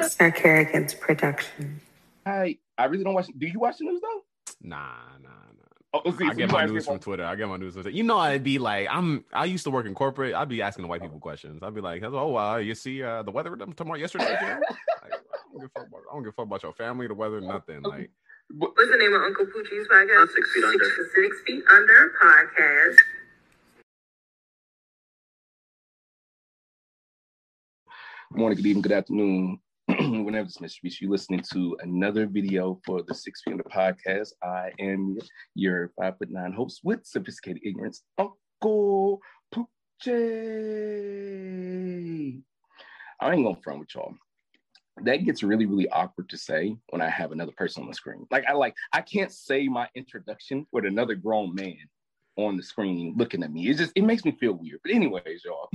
Sir Kerrigan's production. I I really don't watch. Do you watch the news though? Nah, nah, nah. Oh, see, I so get my news from about- Twitter. I get my news from Twitter. You know, I'd be like, I'm. I used to work in corporate. I'd be asking the white people questions. I'd be like, "Oh, uh, you see uh, the weather tomorrow, yesterday?" Like, I, don't give a fuck about, I don't give a fuck about your family, the weather, nothing. Like, What's the name of Uncle Poochie's podcast? Six Feet Under. Six Feet Under podcast. Good morning, good evening, good afternoon. Whenever this message reaches you, listening to another video for the Six Feet Under podcast. I am your five foot nine host with sophisticated ignorance, Uncle Poochie. I ain't gonna front with y'all. That gets really, really awkward to say when I have another person on the screen. Like I like I can't say my introduction with another grown man on the screen looking at me. It just it makes me feel weird. But anyways, y'all.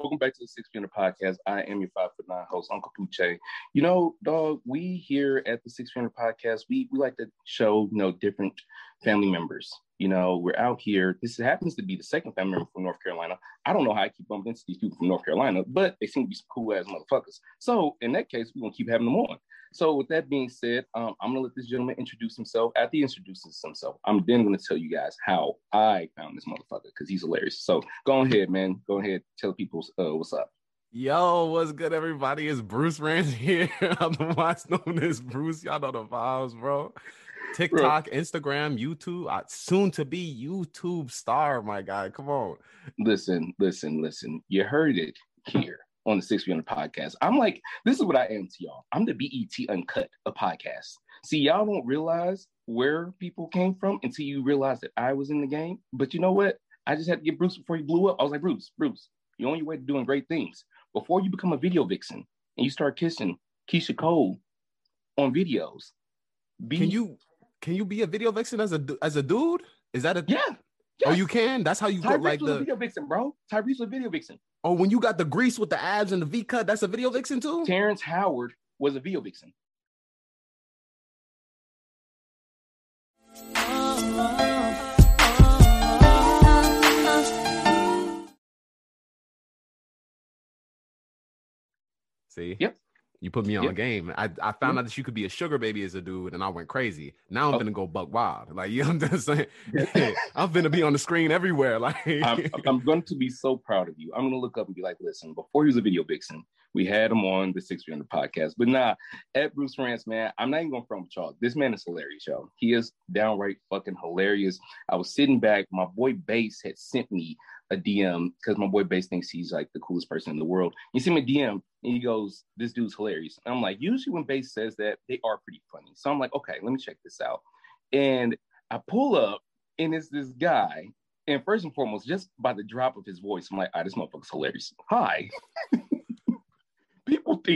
Welcome back to the Six Feet Podcast. I am your five foot nine host, Uncle Poochie. You know, dog, we here at the Six Feet Podcast, we we like to show you know different family members. You know, we're out here. This happens to be the second family member from North Carolina. I don't know how I keep bumping into these people from North Carolina, but they seem to be some cool ass motherfuckers. So in that case, we're gonna keep having them on. So with that being said, um, I'm gonna let this gentleman introduce himself. After he introduces himself, I'm then gonna tell you guys how I found this motherfucker because he's hilarious. So go ahead, man. Go ahead, tell people uh, what's up. yo, what's good, everybody? It's Bruce Rand here. I'm the Otherwise known as Bruce. Y'all know the vibes, bro. TikTok, Instagram, YouTube, uh, soon to be YouTube star, my guy. Come on. Listen, listen, listen. You heard it here on the Six Feet Under podcast. I'm like, this is what I am to y'all. I'm the BET Uncut a podcast. See, y'all don't realize where people came from until you realize that I was in the game. But you know what? I just had to get Bruce before he blew up. I was like, Bruce, Bruce, you're on your way to doing great things. Before you become a video vixen and you start kissing Keyshia Cole on videos, be Can you can you be a video vixen as a as a dude? Is that a Yeah. Oh, you can. That's how you Tyrese like was the. video vixen, bro. Tyrese was a video vixen. Oh, when you got the grease with the abs and the V cut, that's a video vixen too. Terrence Howard was a video vixen. See. Yep. You put me on Yep. game. I, I found out that you could be a sugar baby as a dude, and I went crazy. Now I'm Oh. gonna go buck wild. Like you know what I'm just saying. I'm gonna be on the screen everywhere. Like I'm, I'm going to be so proud of you. I'm to look up and be like, listen, before he was a video vixen, we had him on the Six Feet Under podcast. But nah, at Bruce Rance, man, I'm not even going to front with y'all. This man is hilarious, y'all. He is downright fucking hilarious. I was sitting back. My boy Bass had sent me a DM because my boy Bass thinks he's like the coolest person in the world. He sent me DM and he goes, This dude's hilarious. And I'm like, usually when Bass says that, they are pretty funny. So I'm like, okay, let me check this out. And I pull up and it's this guy. And first and foremost, just by the drop of his voice, I'm like, ah, this motherfucker's hilarious. Hi.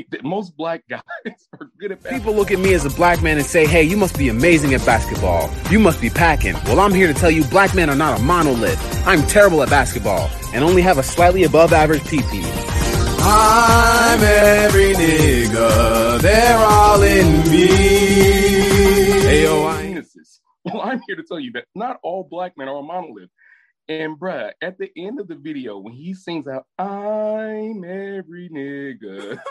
People most black guys are good at basketball. People look at me as a black man and say, hey, you must be amazing at basketball. You must be packing. Well, I'm here to tell you black men are not a monolith. I'm terrible at basketball and only have a slightly above average PP. I'm every nigga. They're all in me. Ayo, I. Well, I'm here to tell you that not all black men are a monolith. And bruh, at the end of the video, when he sings out, I'm every nigga,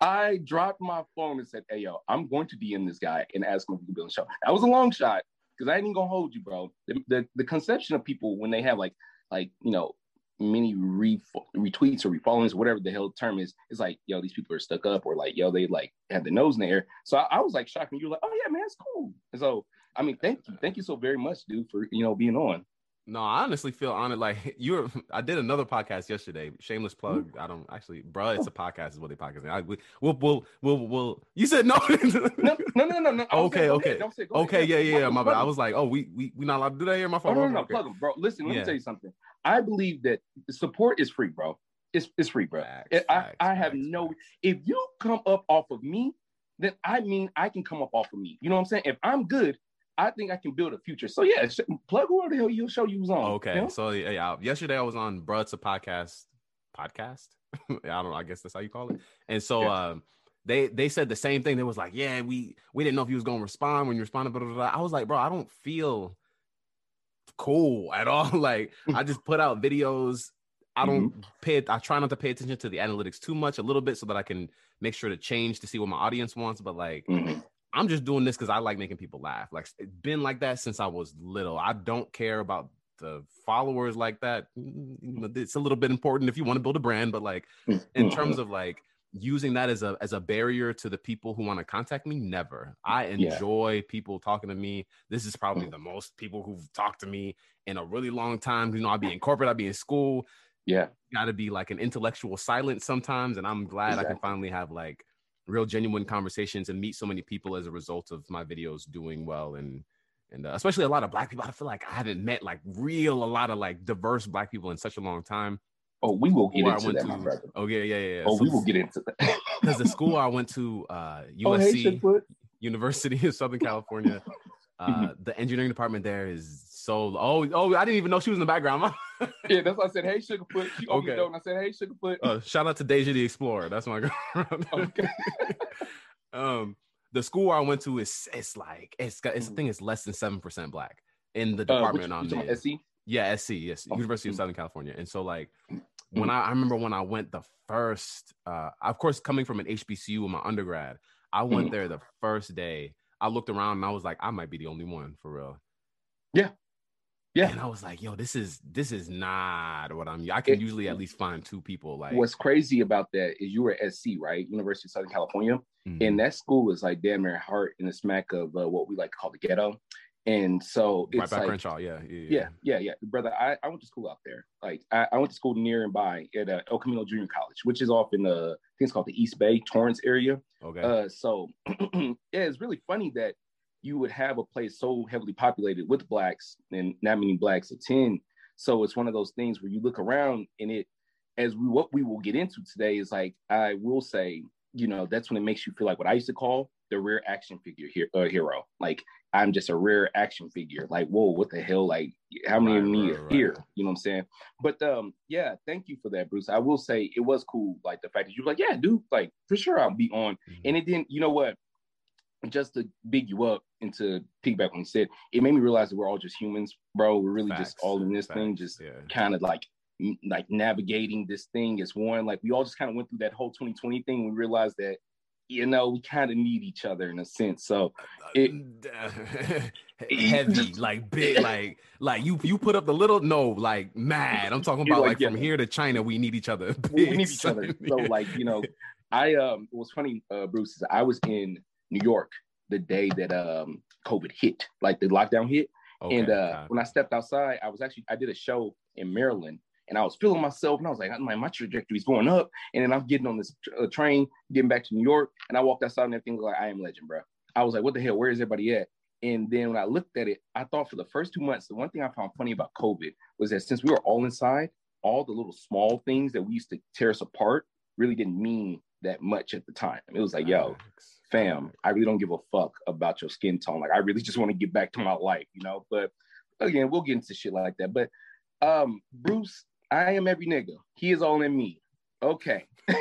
I dropped my phone and said, Hey yo, I'm going to DM this guy and ask him if he can be on the show. That was a long shot because I ain't even gonna hold you, bro. The, the the conception of people when they have like like you know many re- retweets or refollowings, whatever the hell the term is, is like, yo, these people are stuck up, or like, yo, they like have the nose in the air. So I, I was like shocked, and you were like, oh yeah, man, it's cool. And so, I mean, thank you, thank you so very much, dude, for you know being on. No, I honestly feel honored. Like you're, I did another podcast yesterday. Shameless plug. Mm-hmm. I don't actually, bro. It's a podcast. Is what they podcast. I, we, we'll, we'll, we'll, we'll. You said no. No, no, no, no, no. Okay, saying, okay. ahead. Don't say, go okay, ahead. yeah, yeah, yeah. My bad. I was like, oh, we, we, we not allowed to do that here. My phone. no, no, no, Okay. plug him, bro. Listen, let Yeah. me tell you something. I believe that support is free, bro. It's it's free, bro. Facts, I, facts, I have facts, no. If you come up off of me, then I mean I can come up off of me. You know what I'm saying? If I'm good, I think I can build a future. So yeah, sh- plug whoever the hell you show you was on. Okay, you know? so yeah, yeah, yesterday I was on Bruh's a podcast podcast. I don't know. I guess that's how you call it. And so Yeah. um, they they said the same thing. They was like, yeah, we we didn't know if you was gonna respond when you responded. Blah, blah, blah. I was like, bro, I don't feel cool at all. like I just put out videos I don't pay it. I try not to pay attention to the analytics too much, a little bit, so that I can make sure to change to see what my audience wants. But like, Mhm. I'm just doing this because I like making people laugh. Like, it's been like that since I was little. I don't care about the followers like that. Mm, It's a little bit important if you want to build a brand, but like, in terms of like using that as a as a barrier to the people who want to contact me never i Yeah. enjoy people talking to me this is probably the most people who've talked to me in a really long time you know i'll be in corporate i'll be in school yeah, got to be like an intellectual silence sometimes and i'm glad i can finally have like real genuine conversations and meet so many people as a result of my videos doing well and and uh, especially a lot of black people i feel like i haven't met like real a lot of like diverse black people in such a long time Oh, we will get into that, my to- brother. oh yeah yeah yeah. Oh, So we will get into that. because the school I went to, uh, Oh, hey, USC, University of Southern California, uh, the engineering department there is so. Oh, oh, I didn't even know she was in the background. Yeah, that's why I said, hey, Sugarfoot. She opened Okay. the door and I said, hey, Sugarfoot. uh, shout out to Deja the Explorer. That's my girl. Okay. um, the school I went to is it's like it's got it's I Mhm. think it's less than seven percent black in the Uh, department which- I'm in. SC? Yeah, SC, yes, Oh, University of mm. Southern California. And so like Mm-hmm. when I, I remember when I went the first uh of course coming from an HBCU in my undergrad, I went Mhm. there the first day. I looked around and I was like, I might be the only one for real. Yeah. Yeah. And I was like, yo, this is this is not what I'm I can It- usually at least find two people like What's crazy about that is you were at SC, right? University of Southern California. Mhm. And that school is like damn near heart in the smack of uh, what we like to call the ghetto. And so right it's by like, Crenshaw, yeah, yeah, yeah, yeah, yeah. Brother, I, I went to school out there. Like I, I went to school near and by at uh, El Camino Junior College, which is off in the, I think it's called the East Bay, Torrance area. Okay. Uh, so yeah, it's really funny that you would have a place so heavily populated with blacks and not many blacks attend. So it's one of those things where you look around and it, as we what we will get into today is like I will say, you know, that's when it makes you feel like what I used to call the rare action figure here, uh, hero. Like I'm just a rare action figure. Like whoa, what the hell? Like how many of me right, are right. here? You know what I'm saying? But um, yeah, thank you for that, Bruce. I will say it was cool. Like the fact that you were like, yeah, dude, like for sure I'll be on Mhm. and it didn't, you know what? Just to big you up and to piggyback when you said, it made me realize that we're all just humans, bro. We're really just all in this thing, just yeah. kind of like like navigating this thing as one. Like we all just kind of went through that whole 2020 thing. We realized that, you know, we kind of need each other in a sense. So it- heavy, like big, like like you you put up the little no, like mad. I'm talking about like, like, from here to China, we need each other. we, we need each other. So like, you know, I um it was funny, uh Bruce, is I was in New York the day that um COVID hit, like the lockdown hit. Okay, and uh, when I stepped outside, I was actually I did a show in Maryland, and I was feeling myself, and I was like, my my trajectory's going up, and then I'm getting on this uh, train, getting back to New York, and I walked outside, and everything was like, I am legend, bro. I was like, what the hell? Where is everybody at? And then when I looked at it, I thought for the first two months, the one thing I found funny about COVID was that since we were all inside, all the little small things that we used to tear us apart really didn't mean that much at the time. It was like, yo, fam. I really don't give a fuck about your skin tone. Like I really just want to get back to my life, you know. But again, we'll get into shit like that. But um, Bruce, I am every nigga. He is all in me. Okay.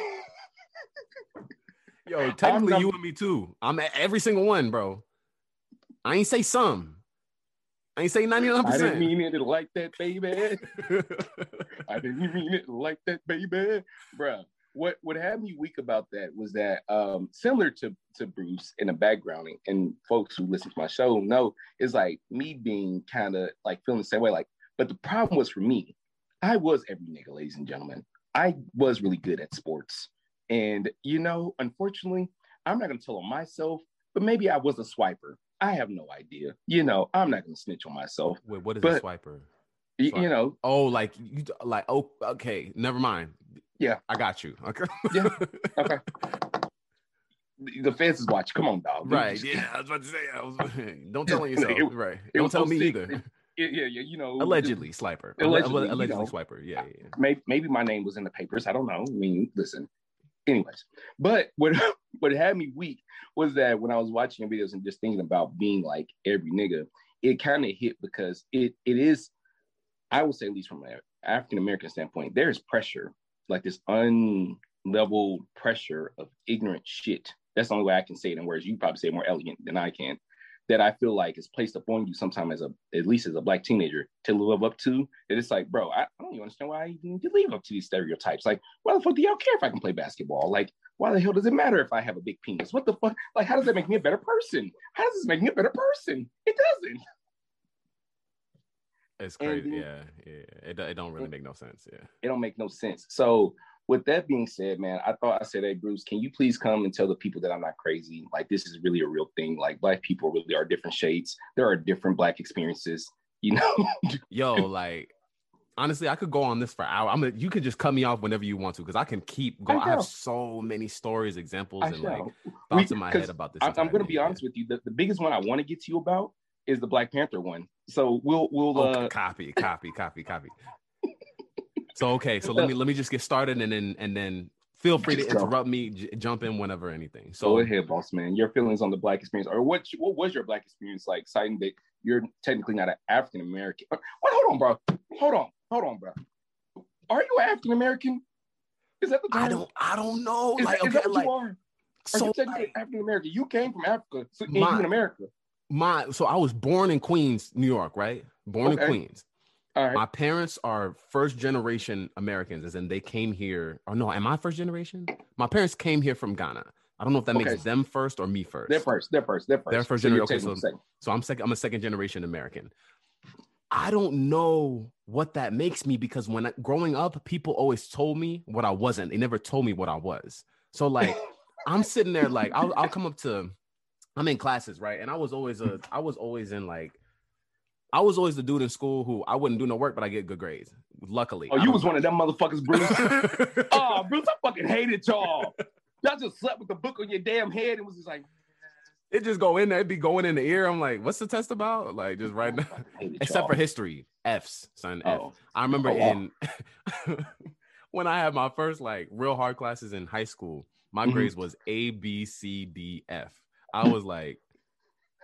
Yo, technically you and me too. I'm at every single one, bro. I ain't say some. I ain't say 99%. I didn't mean it like that, baby. I didn't mean it like that, baby. Bruh. What what had me weak about that was that um similar to to Bruce in the background and folks who listen to my show know is like me being kind of like feeling the same way. Like, but the problem was for me, I was every nigga, ladies and gentlemen. I was really good at sports. And you know, unfortunately, I'm not gonna tell on myself, but maybe I was a swiper. I have no idea. You know, I'm not gonna snitch on myself. Wait, what is But- a swiper? Y- you know, Oh, like you like oh okay, never mind. Yeah. I got you. Okay. Yeah. okay. The fans is watching. Come on, dog. right. Yeah. I was about to say I was don't tell on yourself. It- right. it Don't tell me sick. either. Yeah, yeah, yeah. You know, Allegedly, swiper. Alle- Allegedly, you allegedly know. swiper. Yeah, yeah. yeah. maybe maybe my name was in the papers. I don't know. I mean, listen. Anyways, but what what had me weak was that when I was watching your videos and just thinking about being like every nigga, it kind of hit because it it is, I would say at least from an African American standpoint, there is pressure, like this unleveled pressure of ignorant shit. That's the only way I can say it in words. You probably say it more elegant than I can. that I feel like is placed upon you sometime as a at least as a black teenager to live up to. That it's like, bro, I, I don't even understand why you live up to these stereotypes. Like, why the fuck do y'all care if I can play basketball? Like, why the hell does it matter if I have a big penis? What the fuck? Like, how does that make me a better person? How does this make me a better person? It doesn't. It's crazy. then- yeah, yeah. It, it don't really make no sense. Yeah. It don't make no sense. So with that being said, man, I thought I said, hey Bruce, can you please come and tell the people that I'm not crazy? Like this is really a real thing. Like black people really are different shades. There are different black experiences. You know, Yo, like honestly, I could go on this for hours. I'm gonna, you could just cut me off whenever you want to because I can keep going. I, know. have so many stories, examples, I and like thoughts We- in my head about this. I'm, I'm going to be honest with you. The, the biggest one I want to get to you about is the Black Panther one. So we'll we'll yeah. uh, copy, copy, copy, copy. So okay, so let me let me just get started and then and then feel free to go. interrupt me, j- jump in whenever anything. go So ahead, boss man. Your feelings on the black experience, or what what was your black experience like? Citing that you're technically not an African American. What? Hold on, bro. Hold on. Hold on, bro. Are you African American? Is that the term? I don't I don't know. Is, like that- is okay, that what like you are? Are so you technically like, African American? You came from Africa, so My- in America. My so I was born in Queens, New York, right? Born Okay. in Queens. All right. My parents are first generation Americans, as in they came here. Oh no, am I first generation? My parents came here from Ghana. I don't know if that Okay. makes them first or me 1st They're first. They're first. They're first. They're first So generation, okay, second. So I'm second. I'm a second generation American. I don't know what that makes me because when I, growing up, people always told me what I wasn't. They never told me what I was. So like, I'm sitting there like I'll, I'll come up to, I'm in classes right, and I was always a I was always in like, I was always the dude in school who I wouldn't do no work, but I get good grades. Luckily, Oh, you was one of them motherfuckers, Bruce. oh, Bruce, I fucking hated y'all. Y'all just slept with the book on your damn head and was just like, it just go in there, it be going in the ear. I'm like, what's the test about? Like just right now. Except for history, F's, son. F. Oh, I remember Oh, wow. in when I had my first like real hard classes in high school, my Mhm. grades was A, B, C, D, F. I was like,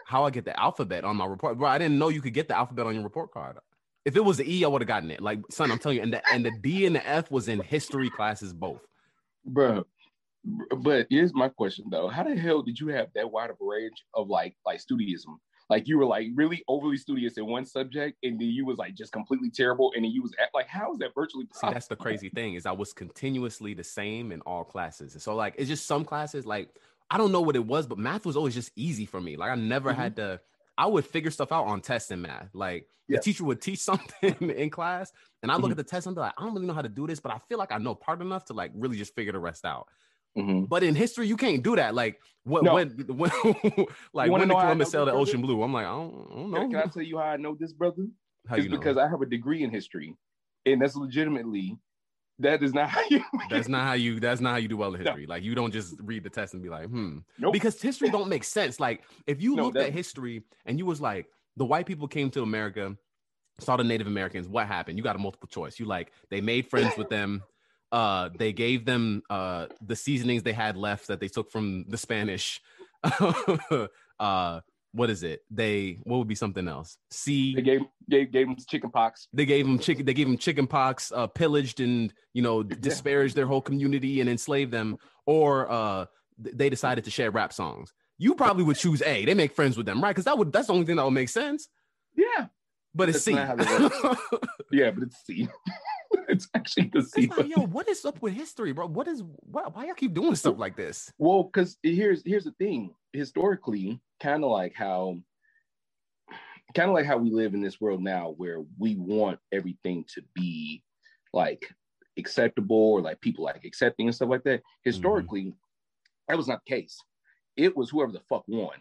how I get the alphabet on my report, bro? I didn't know you could get the alphabet on your report card. If it was the E, I would have gotten it. Like, son, I'm telling you, and the and the D and the F was in history classes both. bro. But here's my question though: How the hell did you have that wide of a range of like like studioism? Like you were like really overly studious in one subject, and then you was like just completely terrible, and then you was at, like, how is that virtually? See, that's the crazy thing is I was continuously the same in all classes. and So like it's just some classes like I don't know what it was, but math was always just easy for me. Like I never Mhm. had to. I would figure stuff out on tests in math. Like Yeah. the teacher would teach something in class, and I look Mhm. at the test and be like, I don't really know how to do this, but I feel like I know part enough to like really just figure the rest out. Mhm. But in history, you can't do that. Like what No. when when like when did know how I Columbus sail the ocean blue? I'm like, I don't, I don't know. Can, can I tell you how I know this, brother? how it's you know? because I have a degree in history, and that's legitimately that is not how you. That's not how you. That's not how you do well in No. history. Like you don't just read the test and be like, hmm. Nope. Because history don't make sense. Like if you No, looked at history and you was like, the white people came to America, saw the Native Americans. What happened? You got a multiple choice. You like they made friends with them. Uh, they gave them uh the seasonings they had left that they took from the Spanish. uh, what is it? They what would be something else? See, they gave gave gave them chicken pox. they gave them chicken they gave them chicken pox uh pillaged and you know disparaged their whole community and enslaved them or uh they decided to share rap songs you probably would choose a they make friends with them right because that would that's the only thing that would make sense Yeah, but it's That's c that yeah, but it's C. it's actually the C. It's like, yo what is up with history bro what is why, why y'all keep doing stuff like this Well, because here's here's the thing. Historically, kind of like how kind of like how we live in this world now where we want everything to be like acceptable or like people like accepting and stuff like that. Mm-hmm. Historically, that was not the case. It was whoever the fuck won.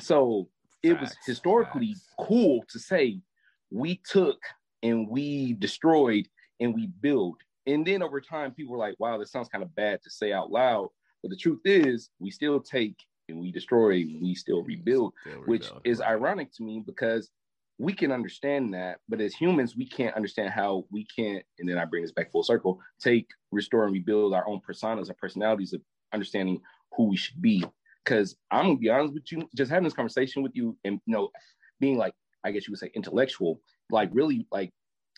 So it was historically facts. cool to say we took and we destroyed and we built. And then over time, people were like, wow, this sounds kind of bad to say out loud. But the truth is, we still take and we destroy, and we still rebuild, Still which rebuild, is right. ironic to me because we can understand that, but as humans, we can't understand how we can't. And then I bring this back full circle: take, restore, and rebuild our own personas, our personalities of understanding who we should be. Because I'm gonna be honest with you, just having this conversation with you, and you know, being like, I guess you would say intellectual, like really, like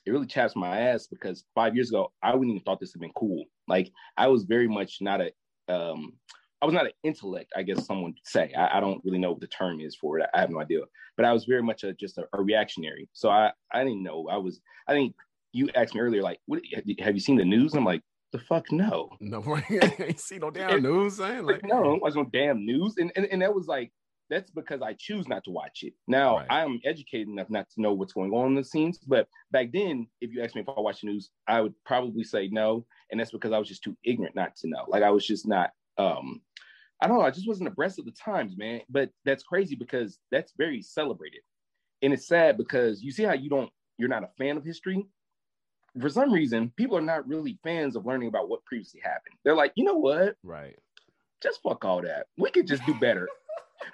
it really chaps my ass because five years ago, I wouldn't even thought this had been cool. Like I was very much not a um I was not an intellect, I guess someone would say. I, I, don't really know what the term is for it. I have no idea. But I was very much a, just a, a reactionary. So I, I didn't know. I was, I think you asked me earlier, like, what, have you seen the news? I'm like, the fuck no. No, I ain't see no damn news, saying like, no, I no damn news. And, and and that was like, that's because I choose not to watch it. Now right. I am educated enough not to know what's going on in the scenes. But back then, if you asked me if I watched the news, I would probably say no. And that's because I was just too ignorant not to know. Like I was just not um I don't know, I just wasn't abreast of the times, man. But that's crazy because that's very celebrated. And it's sad because you see how you don't you're not a fan of history. For some reason, people are not really fans of learning about what previously happened. They're like, you know what? Right. Just fuck all that. We could just do better.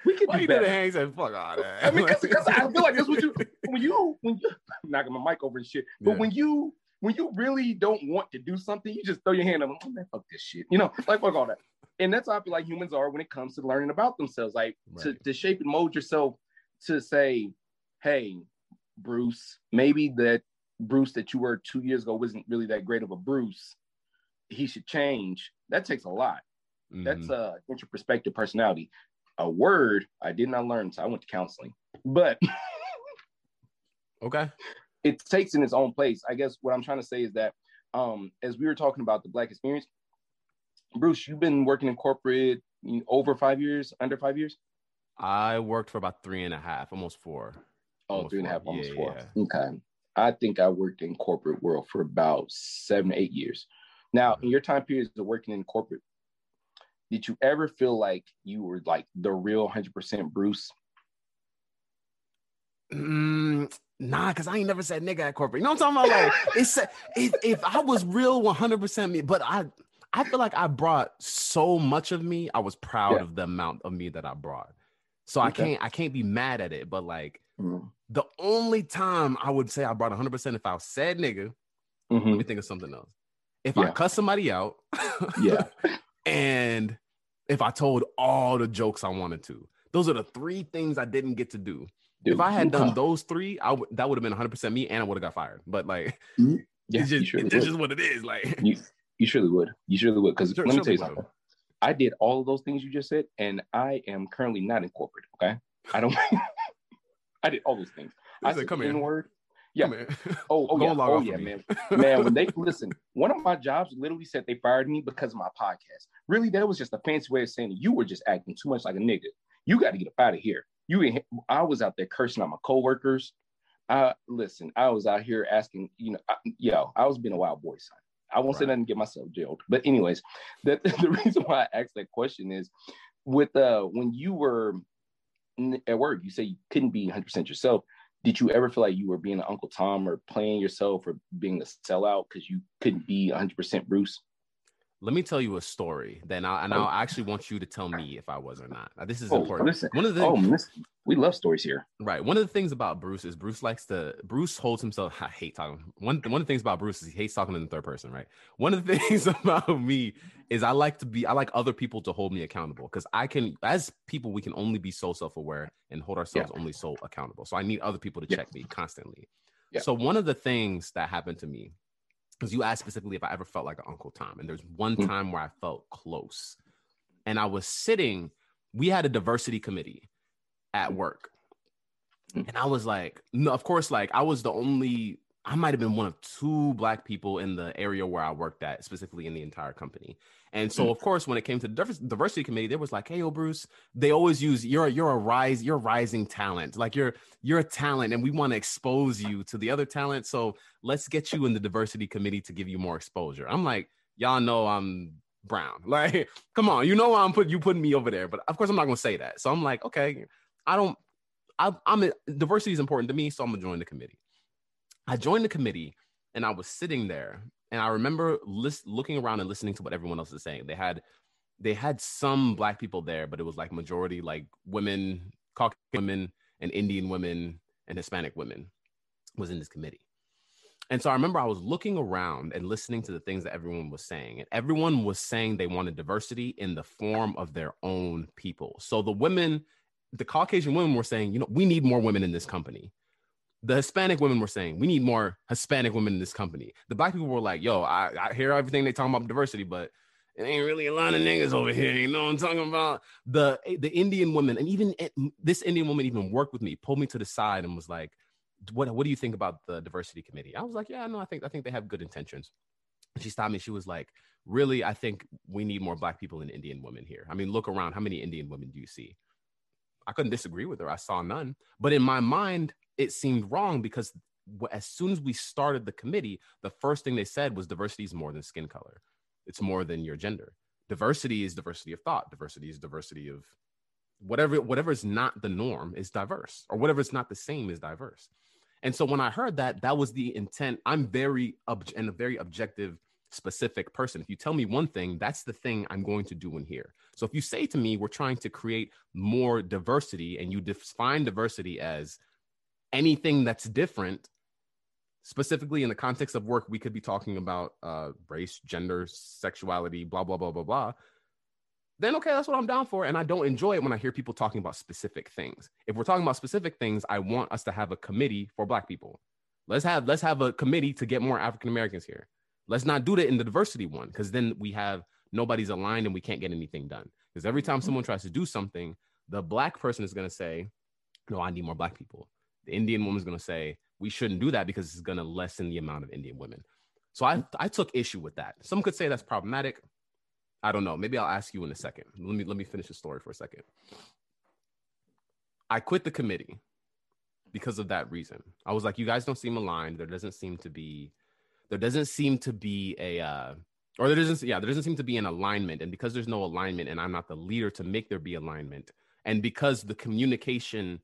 We could Why do better. Hangs and fuck all that. I mean, because I feel like that's what you when you when you knocking my mic over and shit. But yeah. when you when you really don't want to do something, you just throw your hand up. Oh man, fuck this shit. You know, like fuck all that. And that's how I feel like humans are when it comes to learning about themselves. Like right. to, to shape and mold yourself to say, hey, Bruce, maybe that Bruce that you were two years ago wasn't really that great of a Bruce. He should change. That takes a lot. Mm-hmm. That's a introspective personality. A word I did not learn, so I went to counseling. But okay, it takes in its own place. I guess what I'm trying to say is that um, as we were talking about the black experience, Bruce, you've been working in corporate over five years, under five years. I worked for about three and a half, almost four. Oh, almost three and a half, almost yeah, four. Yeah. Okay. I think I worked in corporate world for about seven, eight years. Now, in your time periods of working in corporate, did you ever feel like you were like the real 100% Bruce? Mm, nah, because I ain't never said nigga at corporate. You know what I'm talking about? Like, it's if, if I was real 100% me, but I I feel like I brought so much of me. I was proud yeah. of the amount of me that I brought. So okay. I can't I can't be mad at it. But like mm-hmm. the only time I would say I brought 100 percent if I said nigga, mm-hmm. let me think of something else. If yeah. I cuss somebody out, yeah, and if I told all the jokes I wanted to, those are the three things I didn't get to do. Dude, if I had done those three, I w- that would have been 100 percent me, and I would have got fired. But like, mm-hmm. yeah, it's just it's just what it is. Like you, you surely would. You surely would. Because sure, let me tell you something. I did all of those things you just said, and I am currently not in corporate. Okay, I don't. I did all those things. I said, come in word. Yeah. Oh, oh, yeah. Oh, yeah, man. man, when they listen, one of my jobs literally said they fired me because of my podcast. Really, that was just a fancy way of saying you were just acting too much like a nigga. You got to get up out of here. You, I was out there cursing on my coworkers. I listen. I was out here asking, you know, I, yo, I was being a wild boy, son. I won't right. say nothing to get myself jailed. But anyways, the, the reason why I asked that question is with uh when you were at work, you say you couldn't be 100% yourself. Did you ever feel like you were being an Uncle Tom or playing yourself or being a sellout because you couldn't be 100% Bruce? Let me tell you a story. Then I and oh. I actually want you to tell me if I was or not. This is oh, important. Listen. One of the oh, we love stories here. Right. One of the things about Bruce is Bruce likes to Bruce holds himself. I hate talking. One one of the things about Bruce is he hates talking in the third person. Right. One of the things about me is I like to be. I like other people to hold me accountable because I can. As people, we can only be so self aware and hold ourselves yeah. only so accountable. So I need other people to yeah. check me constantly. Yeah. So one of the things that happened to me because you asked specifically if I ever felt like an Uncle Tom, and there's one mm-hmm. time where I felt close, and I was sitting. We had a diversity committee at work, mm-hmm. and I was like, no, of course, like I was the only. I might have been one of two black people in the area where I worked at, specifically in the entire company. And so, mm. of course, when it came to the diversity committee, there was like, "Hey, oh, Bruce," they always use you're you're a rise, you're rising talent, like you're you're a talent, and we want to expose you to the other talent. So let's get you in the diversity committee to give you more exposure. I'm like, y'all know I'm brown, like, come on, you know why I'm put you putting me over there, but of course I'm not gonna say that. So I'm like, okay, I don't, I, I'm a, diversity is important to me, so I'm gonna join the committee. I joined the committee, and I was sitting there and I remember looking around and listening to what everyone else is saying. They had they had some black people there, but it was like majority like women, Caucasian women, and Indian women and Hispanic women was in this committee. And so I remember I was looking around and listening to the things that everyone was saying. And everyone was saying they wanted diversity in the form of their own people. So the women, the Caucasian women were saying, you know, we need more women in this company the Hispanic women were saying we need more Hispanic women in this company. The black people were like, "Yo, I, I hear everything they talking about diversity, but it ain't really a lot of niggas over here. You know what I'm talking about? The the Indian woman, and even this Indian woman even worked with me, pulled me to the side and was like, "What what do you think about the diversity committee?" I was like, "Yeah, no, I think I think they have good intentions." she stopped me. She was like, "Really, I think we need more black people and Indian women here. I mean, look around. How many Indian women do you see?" I couldn't disagree with her. I saw none, but in my mind, it seemed wrong because as soon as we started the committee, the first thing they said was diversity is more than skin color. It's more than your gender. Diversity is diversity of thought. Diversity is diversity of whatever whatever is not the norm is diverse, or whatever is not the same is diverse. And so when I heard that, that was the intent. I'm very ob- and a very objective, specific person. If you tell me one thing, that's the thing I'm going to do in here. So if you say to me, we're trying to create more diversity, and you define diversity as anything that's different, specifically in the context of work, we could be talking about uh, race, gender, sexuality, blah, blah, blah, blah, blah. Then, okay, that's what I'm down for. And I don't enjoy it when I hear people talking about specific things. If we're talking about specific things, I want us to have a committee for Black people. Let's have let's have a committee to get more African Americans here. Let's not do that in the diversity one because then we have nobody's aligned and we can't get anything done. Because every time someone tries to do something, the black person is going to say, "No, I need more black people." The Indian woman's going to say, we shouldn't do that because it's going to lessen the amount of Indian women. So I, I took issue with that. Some could say that's problematic. I don't know. Maybe I'll ask you in a second. Let me let me finish the story for a second. I quit the committee because of that reason. I was like, you guys don't seem aligned. There doesn't seem to be there doesn't seem to be a uh, or there doesn't yeah there doesn't seem to be an alignment and because there's no alignment and i'm not the leader to make there be alignment and because the communication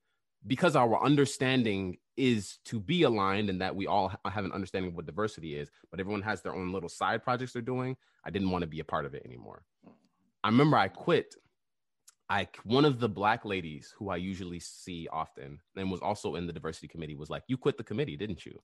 because our understanding is to be aligned and that we all have an understanding of what diversity is, but everyone has their own little side projects they're doing. I didn't want to be a part of it anymore. I remember I quit. I one of the black ladies who I usually see often and was also in the diversity committee was like, "You quit the committee, didn't you?"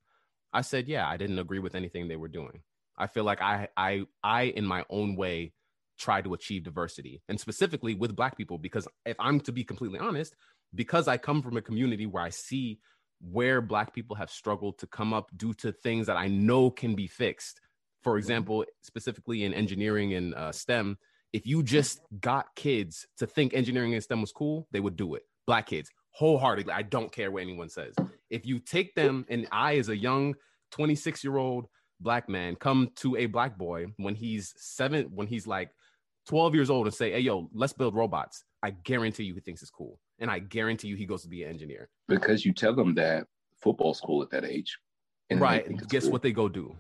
I said, "Yeah, I didn't agree with anything they were doing. I feel like I I I in my own way try to achieve diversity and specifically with black people because if I'm to be completely honest, because I come from a community where I see where black people have struggled to come up due to things that I know can be fixed. For mm-hmm. example, specifically in engineering and uh, STEM, if you just got kids to think engineering and STEM was cool, they would do it. Black kids, wholeheartedly. I don't care what anyone says. If you take them, and I, as a young 26 year old black man, come to a black boy when he's seven, when he's like 12 years old and say, hey, yo, let's build robots, I guarantee you he thinks it's cool and I guarantee you he goes to be an engineer. Because you tell them that football school at that age. right. Guess cool. what they go do?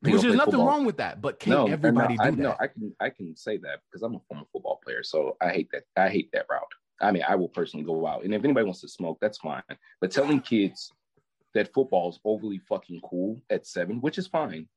which there's nothing football. wrong with that, but can no, everybody no, I, do that? No, I can I can say that because I'm a former football player, so I hate that. I hate that route. I mean, I will personally go out, and if anybody wants to smoke, that's fine. But telling kids that football is overly fucking cool at seven, which is fine,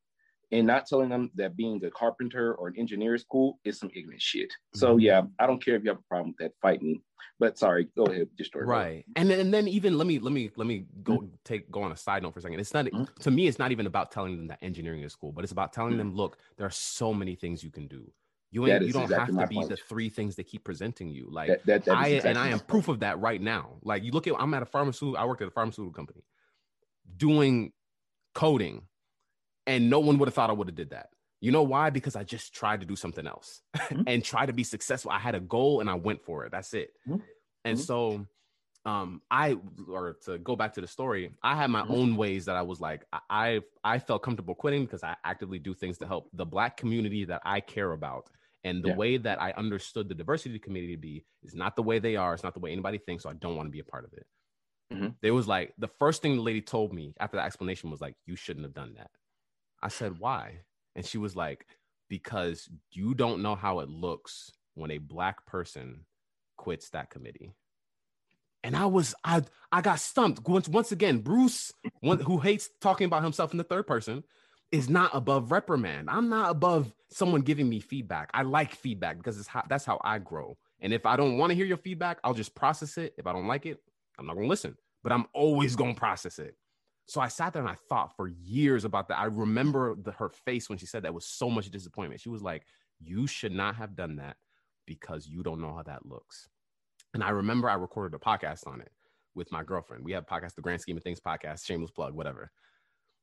and not telling them that being a carpenter or an engineer is cool is some ignorant shit. Mm-hmm. So yeah, I don't care if you have a problem with that. Fight me. But sorry, go ahead. Story. Right, and then, and then even let me let me let me go mm-hmm. take go on a side note for a second. It's not mm-hmm. to me. It's not even about telling them that engineering is cool, but it's about telling mm-hmm. them, look, there are so many things you can do. You ain't, you don't exactly have to be point. the three things they keep presenting you. Like that, that, that I exactly and I am proof of that right now. Like you look at, I'm at a pharmaceutical. I worked at a pharmaceutical company, doing coding and no one would have thought I would have did that. You know why? Because I just tried to do something else mm-hmm. and try to be successful. I had a goal and I went for it. That's it. Mm-hmm. And mm-hmm. so um I or to go back to the story, I had my mm-hmm. own ways that I was like I I felt comfortable quitting because I actively do things to help the black community that I care about. And the yeah. way that I understood the diversity community to be is not the way they are. It's not the way anybody thinks. So I don't want to be a part of it. Mm-hmm. There was like the first thing the lady told me after that explanation was like, "You shouldn't have done that." I said, why? And she was like, because you don't know how it looks when a black person quits that committee. And I was, I, I got stumped. Once, once again, Bruce, one, who hates talking about himself in the third person, is not above reprimand. I'm not above someone giving me feedback. I like feedback because it's how, that's how I grow. And if I don't want to hear your feedback, I'll just process it. If I don't like it, I'm not going to listen, but I'm always going to process it. So I sat there and I thought for years about that. I remember the, her face when she said that was so much disappointment. She was like, "You should not have done that because you don't know how that looks." And I remember I recorded a podcast on it with my girlfriend. We have podcast, the Grand Scheme of Things podcast, shameless plug, whatever.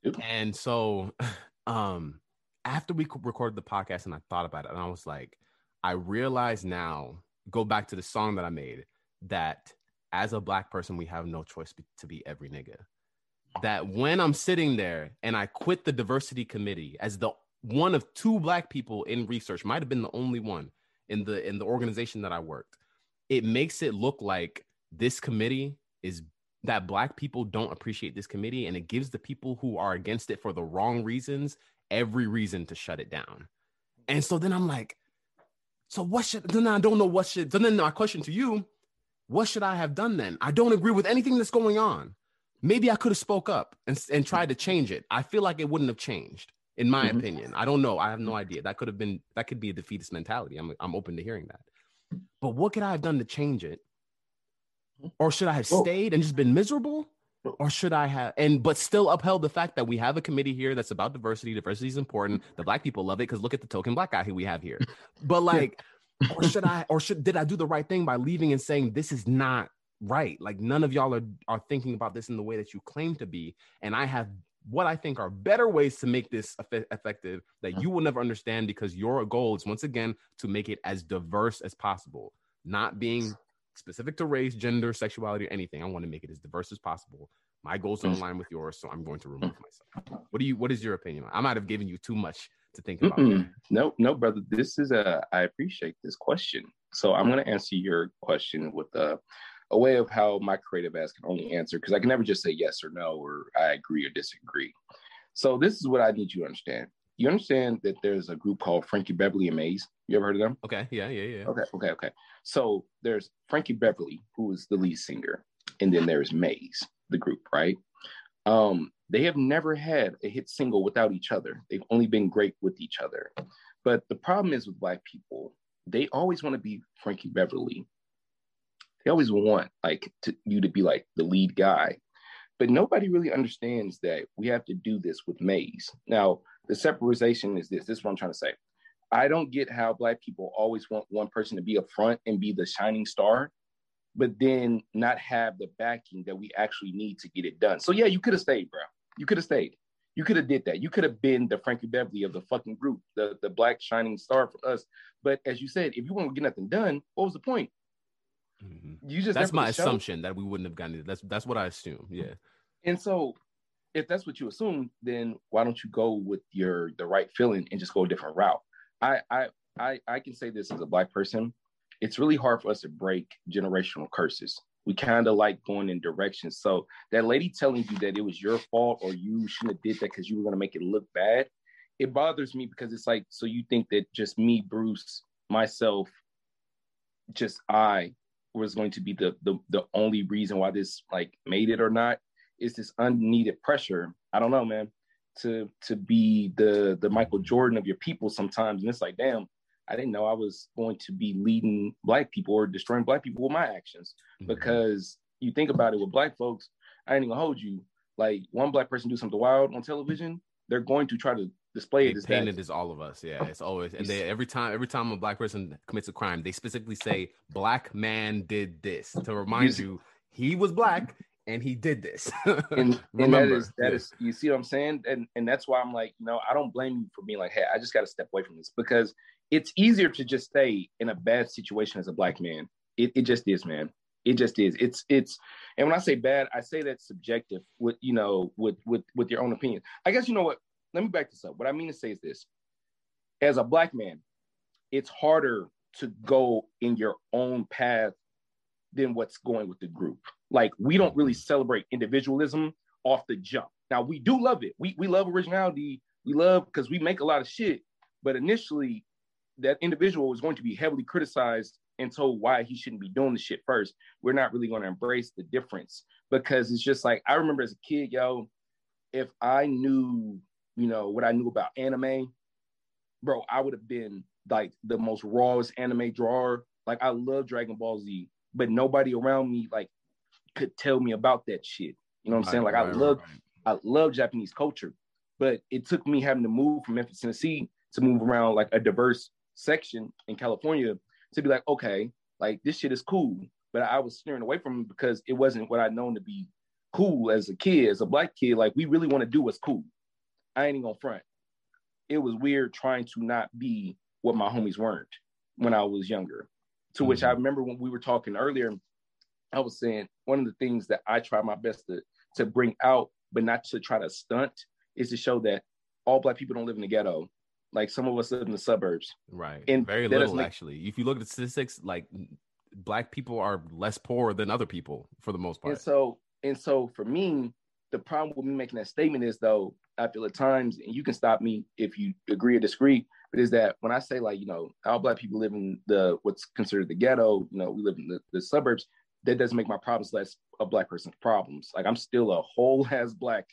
Yep. And so, um, after we recorded the podcast and I thought about it and I was like, I realize now, go back to the song that I made, that as a black person, we have no choice to be every nigga. That when I'm sitting there and I quit the diversity committee as the one of two black people in research, might have been the only one in the in the organization that I worked, it makes it look like this committee is that black people don't appreciate this committee and it gives the people who are against it for the wrong reasons every reason to shut it down. And so then I'm like, so what should then I don't know what should then my question to you, what should I have done then? I don't agree with anything that's going on. Maybe I could have spoke up and, and tried to mm-hmm. change it. I feel like it wouldn't have changed, in my mm-hmm. opinion. I don't know. I have no mm-hmm. idea. That could have been that could be a defeatist mentality. I'm I'm open to hearing that. But what could I have done to change it? Mm-hmm. Or should I have stayed and just been miserable? Or should I have and but still upheld the fact that we have a committee here that's about diversity. Diversity is important. The black people love it because look at the token black guy who we have here. But like, or should I or should did I do the right thing by leaving and saying this is not right? Like none of y'all are are thinking about this in the way that you claim to be. And I have what I think are better ways to make this effective that mm-hmm. you will never understand because your goal is once again to make it as diverse as possible, not being specific to race, gender, sexuality, or anything. I want to make it as diverse as possible. My goals don't align with yours, so I'm going to mm. remove myself. What do you? What is your opinion? I might have given you too much to think about. No, no, brother. This is a. I appreciate this question. So I'm going to answer your question with a, a way of how my creative ass can only answer because I can never just say yes or no or I agree or disagree. So this is what I need you to understand. You understand that there's a group called Frankie Beverly and Maze. You ever heard of them? Okay. Yeah. Yeah. Yeah. Okay. Okay. Okay. So there's Frankie Beverly, who is the lead singer, and then there's Maze, the group, right? Um, they have never had a hit single without each other. They've only been great with each other. But the problem is with black people, they always want to be Frankie Beverly. They always want like to, you to be like the lead guy. But nobody really understands that we have to do this with Maze. Now, the separation is this. This is what I'm trying to say. I don't get how black people always want one person to be up front and be the shining star, but then not have the backing that we actually need to get it done. So yeah, you could have stayed, bro. You could have stayed. You could have did that. You could have been the Frankie Beverly of the fucking group, the, the black shining star for us. But as you said, if you want to get nothing done, what was the point? Mm-hmm. You just that's my assumption that we wouldn't have gotten it. That's that's what I assume. Yeah. And so if that's what you assume, then why don't you go with your the right feeling and just go a different route? I I I, I can say this as a black person. It's really hard for us to break generational curses. We kind of like going in directions. So that lady telling you that it was your fault or you shouldn't have did that because you were gonna make it look bad, it bothers me because it's like so you think that just me, Bruce, myself, just I was going to be the the the only reason why this like made it or not is this unneeded pressure. I don't know, man, to to be the the Michael Jordan of your people sometimes, and it's like, damn, I didn't know I was going to be leading black people or destroying black people with my actions. Mm-hmm. Because you think about it with black folks, I ain't even gonna hold you. Like one black person do something wild on television, they're going to try to display they it painted as all of us. Yeah, it's always and they every time every time a black person commits a crime, they specifically say black man did this to remind you he was black and he did this. and, and that is that is you see what I'm saying? And and that's why I'm like, you know, I don't blame you for being like, hey, I just gotta step away from this because it's easier to just stay in a bad situation as a black man. It, it just is, man. It just is. It's it's and when I say bad, I say that subjective with you know with with with your own opinion. I guess you know what? Let me back this up. What I mean to say is this: as a black man, it's harder to go in your own path than what's going with the group. Like we don't really celebrate individualism off the jump. Now we do love it. We we love originality. We love because we make a lot of shit. But initially, that individual is going to be heavily criticized and told why he shouldn't be doing the shit first. We're not really going to embrace the difference because it's just like I remember as a kid, yo, if I knew, you know, what I knew about anime, bro, I would have been like the most rawest anime drawer. Like I love Dragon Ball Z, but nobody around me like could tell me about that shit. You know what I'm saying? Like I love. I love Japanese culture, but it took me having to move from Memphis, Tennessee to move around like a diverse section in California to be like, okay, like this shit is cool. But I was steering away from it because it wasn't what I'd known to be cool as a kid, as a black kid. Like we really want to do what's cool. I ain't even gonna front. it was weird trying to not be what my homies weren't when I was younger. To which I Mhm. remember when we were talking earlier, I was saying one of the things that I try my best to to bring out, but not to try to stunt, is to show that all black people don't live in the ghetto. Like some of us live in the suburbs. Right. And Very little make- actually. If you look at the statistics, like black people are less poor than other people for the most part. And so, and so for me, the problem with me making that statement is though, I feel at times, and you can stop me if you agree or disagree, but is that when I say like, you know, all black people live in the what's considered the ghetto, you know, we live in the, the suburbs, that doesn't make my problems less a black person's problems. Like I'm still a whole ass black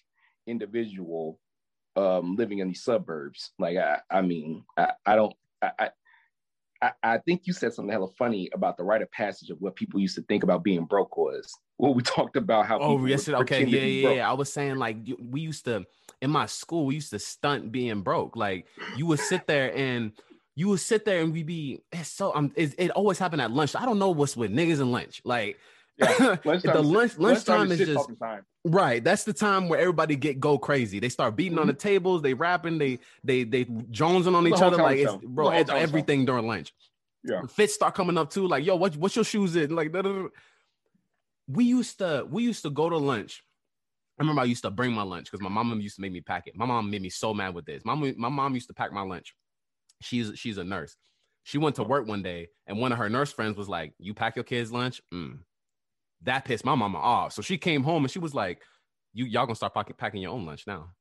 individual um living in these suburbs. Like I I mean, I, I don't I, I think you said something hella funny about the rite of passage of what people used to think about being broke was. Well, we talked about how. Oh, yes. Okay. Yeah, yeah, broke. yeah. I was saying like we used to in my school, we used to stunt being broke. Like you would sit there and you would sit there and we'd be it's so um it, it always happened at lunch. I don't know what's with niggas and lunch. Like Yeah, the is- lunch Lunchtime is shit just time. Right. That's the time where everybody get go crazy. They start beating on the Mhm. tables, they rapping, they they they jonesing on The each other. Like it's show. Bro, it's town show. everything during lunch. Yeah. Fits start coming up too. Like, yo, what what's your shoes in? Like we used to we used to go to lunch. I remember I used to bring my lunch because my mom used to make me pack it. My mom made me so mad with this. My, mom- my mom used to pack my lunch. She's she's a nurse. She went to work one day, and one of her nurse friends was like, "You pack your kids' lunch." Mm. That pissed my mama off. So she came home and she was like, "You y'all gonna start packing, packing your own lunch now?"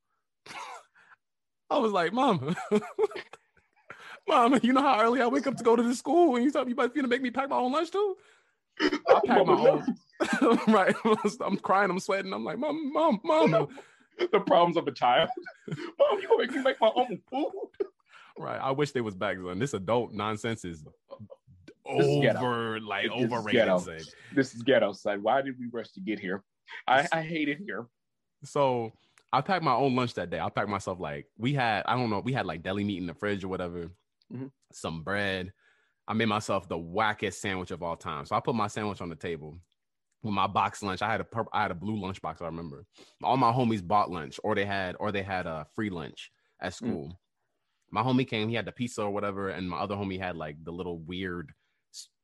I was like, "Mom, mom, you know how early I wake up to go to the school, and you thought you might finna make me pack my own lunch too?" I pack my own. right. I'm crying. I'm sweating. I'm like, "Mom, mom, mom." the problems of a child. Mom, you gonna make me make my own food? Right. I wish they was back then. This adult nonsense is This is ghetto. Over, like This is overrated. This is ghetto side. Why did we rush to get here? I, I hate it here. So I packed my own lunch that day. I packed myself like we had, I don't know, we had like deli meat in the fridge or whatever, Mhm. some bread. I made myself the wackest sandwich of all time. So I put my sandwich on the table with my box lunch. I had a purple, I had a blue lunch box. I remember all my homies bought lunch, or they had, or they had a free lunch at Mm. school. My homie came, he had the pizza or whatever, and my other homie had like the little weird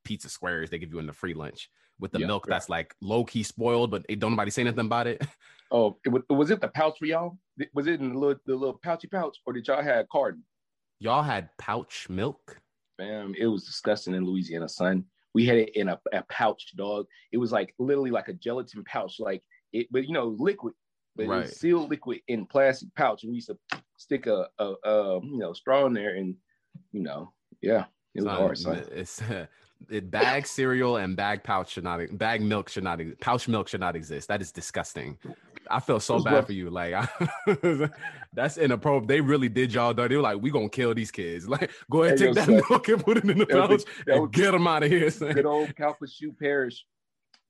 pizza squares they give you in the free lunch with the Yeah, milk yeah. that's like low key spoiled, but it, don't nobody say nothing about it. Oh, it was, was it the pouch for y'all? Was it in the little the little pouchy pouch, or did y'all have carton? Y'all had pouch milk. Bam, it was disgusting in Louisiana, son. We had it in a, a pouch, dog. It was like literally like a gelatin pouch, like it, but you know, liquid, but it Right. was sealed liquid in plastic pouch. And we used to stick a, a, a you know straw in there, and you know, yeah, it was Son, hard, son. It's it bag cereal and bag pouch should not bag milk should not pouch milk should not exist. That is disgusting. I feel so bad what? for you. Like I, that's inappropriate. They really did y'all dirty. They were like, we gonna kill these kids. Like, go ahead, take that son. milk and put it in the pouch and was- get them out of here. son. Good old Calcasieu Parish,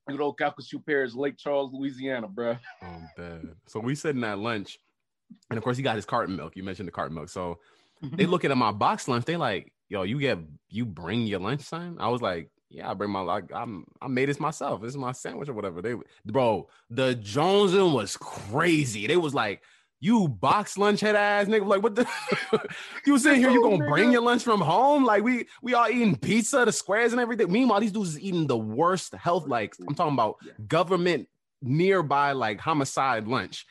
good old Calcasieu Parish, Lake Charles, Louisiana, bruh. Oh, bad. So we sitting at lunch, and of course he got his carton milk. You mentioned the carton milk. So they looking at my box lunch. They like, yo, you get you bring your lunch, son. I was like, yeah, I bring my like I'm I made this myself. This is my sandwich or whatever. They bro, the Jonesin was crazy. They was like, you box lunch head ass nigga. Like, what the you sitting here, you Oh, gonna bring your lunch from home? Like we we all eating pizza, the squares and everything. Meanwhile, these dudes is eating the worst health, like I'm talking about government nearby like homicide lunch.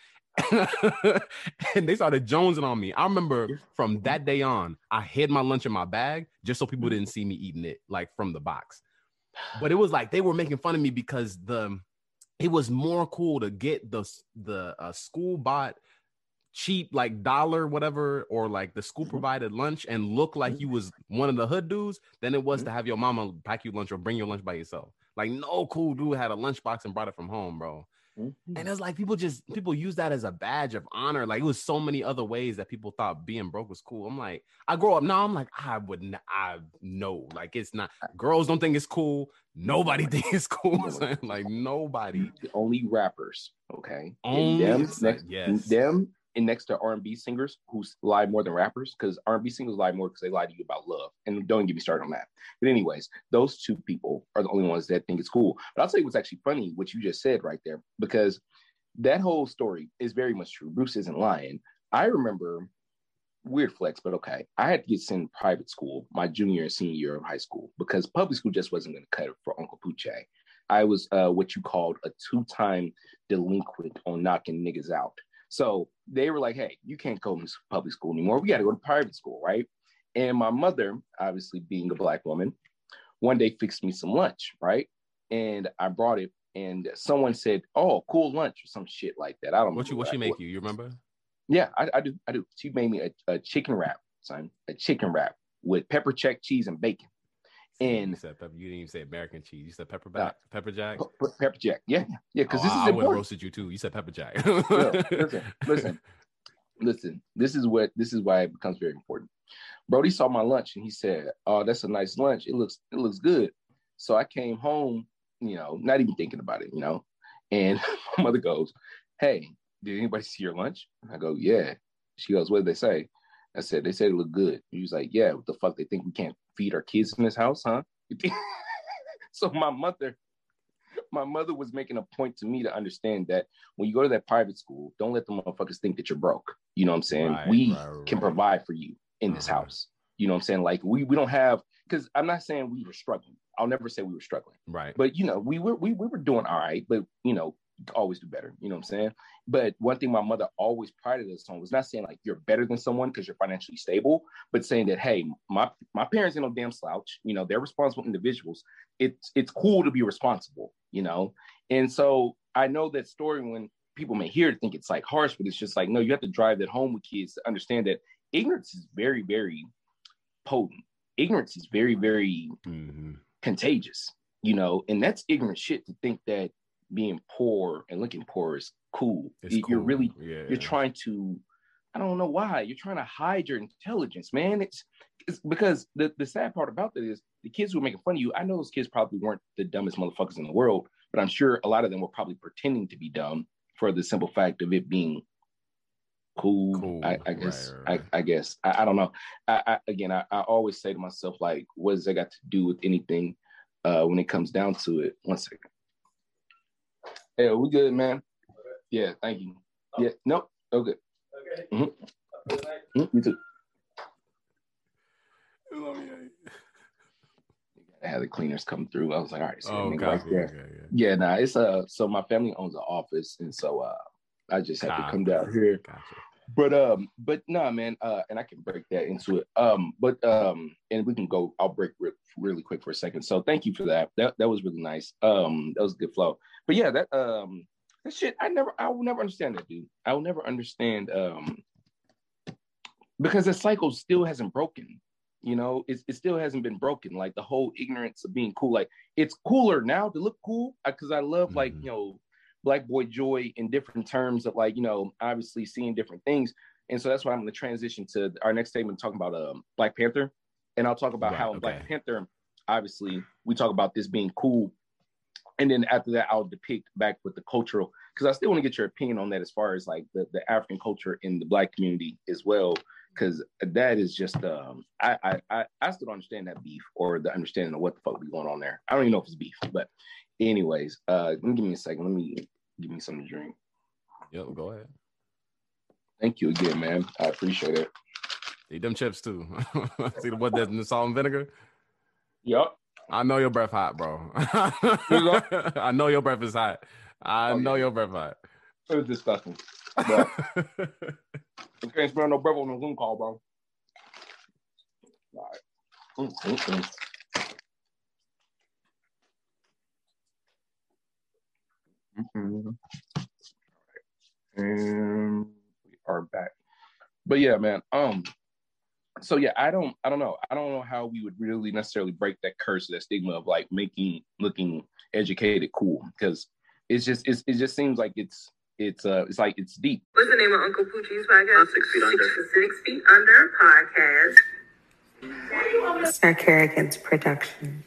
and they started jonesing on me. I remember from that day on, I hid my lunch in my bag just so people didn't see me eating it like from the box. But it was like they were making fun of me because the it was more cool to get the the uh, school bought cheap like dollar whatever or like the school Mhm. provided lunch and look like you was one of the hood dudes than it was Mhm. to have your mama pack you lunch or bring your lunch by yourself. Like no cool dude had a lunchbox and brought it from home, bro. And mm-hmm. it's like people just people use that as a badge of honor. Like it was so many other ways that people thought being broke was cool. I'm like, I grow up now. I'm like, I wouldn't. I know, like it's not. Girls don't think it's cool. Nobody think it's cool. Like nobody. only rappers, okay? Only- and them yes. them and next to R and B singers who lie more than rappers, because R and B singers lie more because they lie to you about love. And don't get me started on that. But anyways, those two people are the only ones that think it's cool. But I'll tell you what's actually funny, what you just said right there, because that whole story is very much true. Bruce isn't lying. I remember weird flex, but okay. I had to get sent to private school my junior and senior year of high school because public school just wasn't going to cut it for Uncle Poochie. I was uh, what you called a two-time delinquent on knocking niggas out. So they were like, "Hey, you can't go to public school anymore. We got to go to private school, right?" And my mother, obviously being a black woman, one day fixed me some lunch, right? And I brought it, and someone said, "Oh, cool lunch" or some shit like that. I don't. What you what she make you? You remember? Yeah, I, I do. I do. She made me a, a chicken wrap, son, a chicken wrap with pepper jack cheese and bacon. And you said pepper. You didn't even say American cheese. You said pepper back, uh, pepper jack. Pe- pepper jack. Yeah, yeah. Because Oh, this is I, I would roasted you too. You said pepper jack. Listen, listen, listen. This is what this is why it becomes very important. Brody saw my lunch and he said, "Oh, that's a nice lunch. It looks it looks good." So I came home, you know, not even thinking about it, you know. And my mother goes, "Hey, did anybody see your lunch?" I go, "Yeah." She goes, "What did they say?" I said, "They said it looked good." He was like, "Yeah, what the fuck? They think we can't feed our kids in this house, huh?" so my mother my mother was making a point to me to understand that when you go to that private school, don't let the motherfuckers think that you're broke. You know what I'm saying? Right, we right, right. can provide for you in this Uh-huh. house. You know what I'm saying? Like we we don't have because I'm not saying we were struggling. I'll never say we were struggling, right. but you know we were we, we were doing all right. But you know always do better. You know what I'm saying? But one thing my mother always prided us on was not saying like you're better than someone because you're financially stable, but saying that hey, my my parents ain't no damn slouch. You know they're responsible individuals. It's it's cool to be responsible. You know, and so I know that story when people may hear it think it's like harsh, but it's just like no, you have to drive that home with kids to understand that ignorance is very very potent. Ignorance is very very Mhm. contagious, you know, and that's ignorant shit to think that being poor and looking poor is cool. It's You- You're cool. really yeah. you're trying to I don't know why you're trying to hide your intelligence, man. It's, it's because the, the sad part about that is the kids who are making fun of you. I know those kids probably weren't the dumbest motherfuckers in the world, but I'm sure a lot of them were probably pretending to be dumb for the simple fact of it being cool. Cool. I, I guess. Right, right. I, I guess. I, I don't know. I, I again, I, I always say to myself, like, what does that got to do with anything uh, when it comes down to it? One second. Hey, we good, man? Yeah, thank you. Yeah, nope. Okay. Mhm. Mhm, You too. I had the cleaners come through. I was like, all right, so Oh, right there. Okay, yeah. Yeah, nah, it's uh so my family owns an office and so uh I just had to come down here. Gotcha. But um, but nah, man, uh, and I can break that into it. Um, but um, and we can go. I'll break re- really quick for a second. So thank you for that. That that was really nice. Um, that was a good flow. But yeah, that um, that shit. I never, I will never understand that, dude. I will never understand um, because the cycle still hasn't broken. You know, it, it still hasn't been broken. Like the whole ignorance of being cool. Like it's cooler now to look cool because I love like Mhm. you know black boy joy in different terms of like you know obviously seeing different things. And so that's why i'm going to transition to our next statement talking about um, black panther. And i'll talk about Right, how in black panther obviously we talk about this being cool. And then after that i'll depict back with the cultural because i still want to get your opinion on that as far as like the, the african culture in the black community as well. Because that is just um I, I i i still don't understand that beef or the understanding of what the fuck be going on there. I don't even know if it's beef but anyways uh let me give me a second let me give me something to drink Yep, go ahead. thank you again man i appreciate it Eat them chips too. See the what that's in the salt and vinegar? yep I know your breath hot, bro. I know your breath is hot. I Oh, know yeah. your breath hot. it was disgusting But I can't smell no breath on the zoom call bro all right Mm, mm, mm. Mhm. All right. And we are back. But yeah, man. Um. So yeah, I don't, I don't know, I don't know how we would really necessarily break that curse, that stigma of like making looking educated cool, because it's just, it's, it just seems like it's, it's, uh, it's like it's deep. What's the name of Uncle Poochie's podcast? Six Feet Under. Six Feet Under podcast. Sir Kerrigan's production.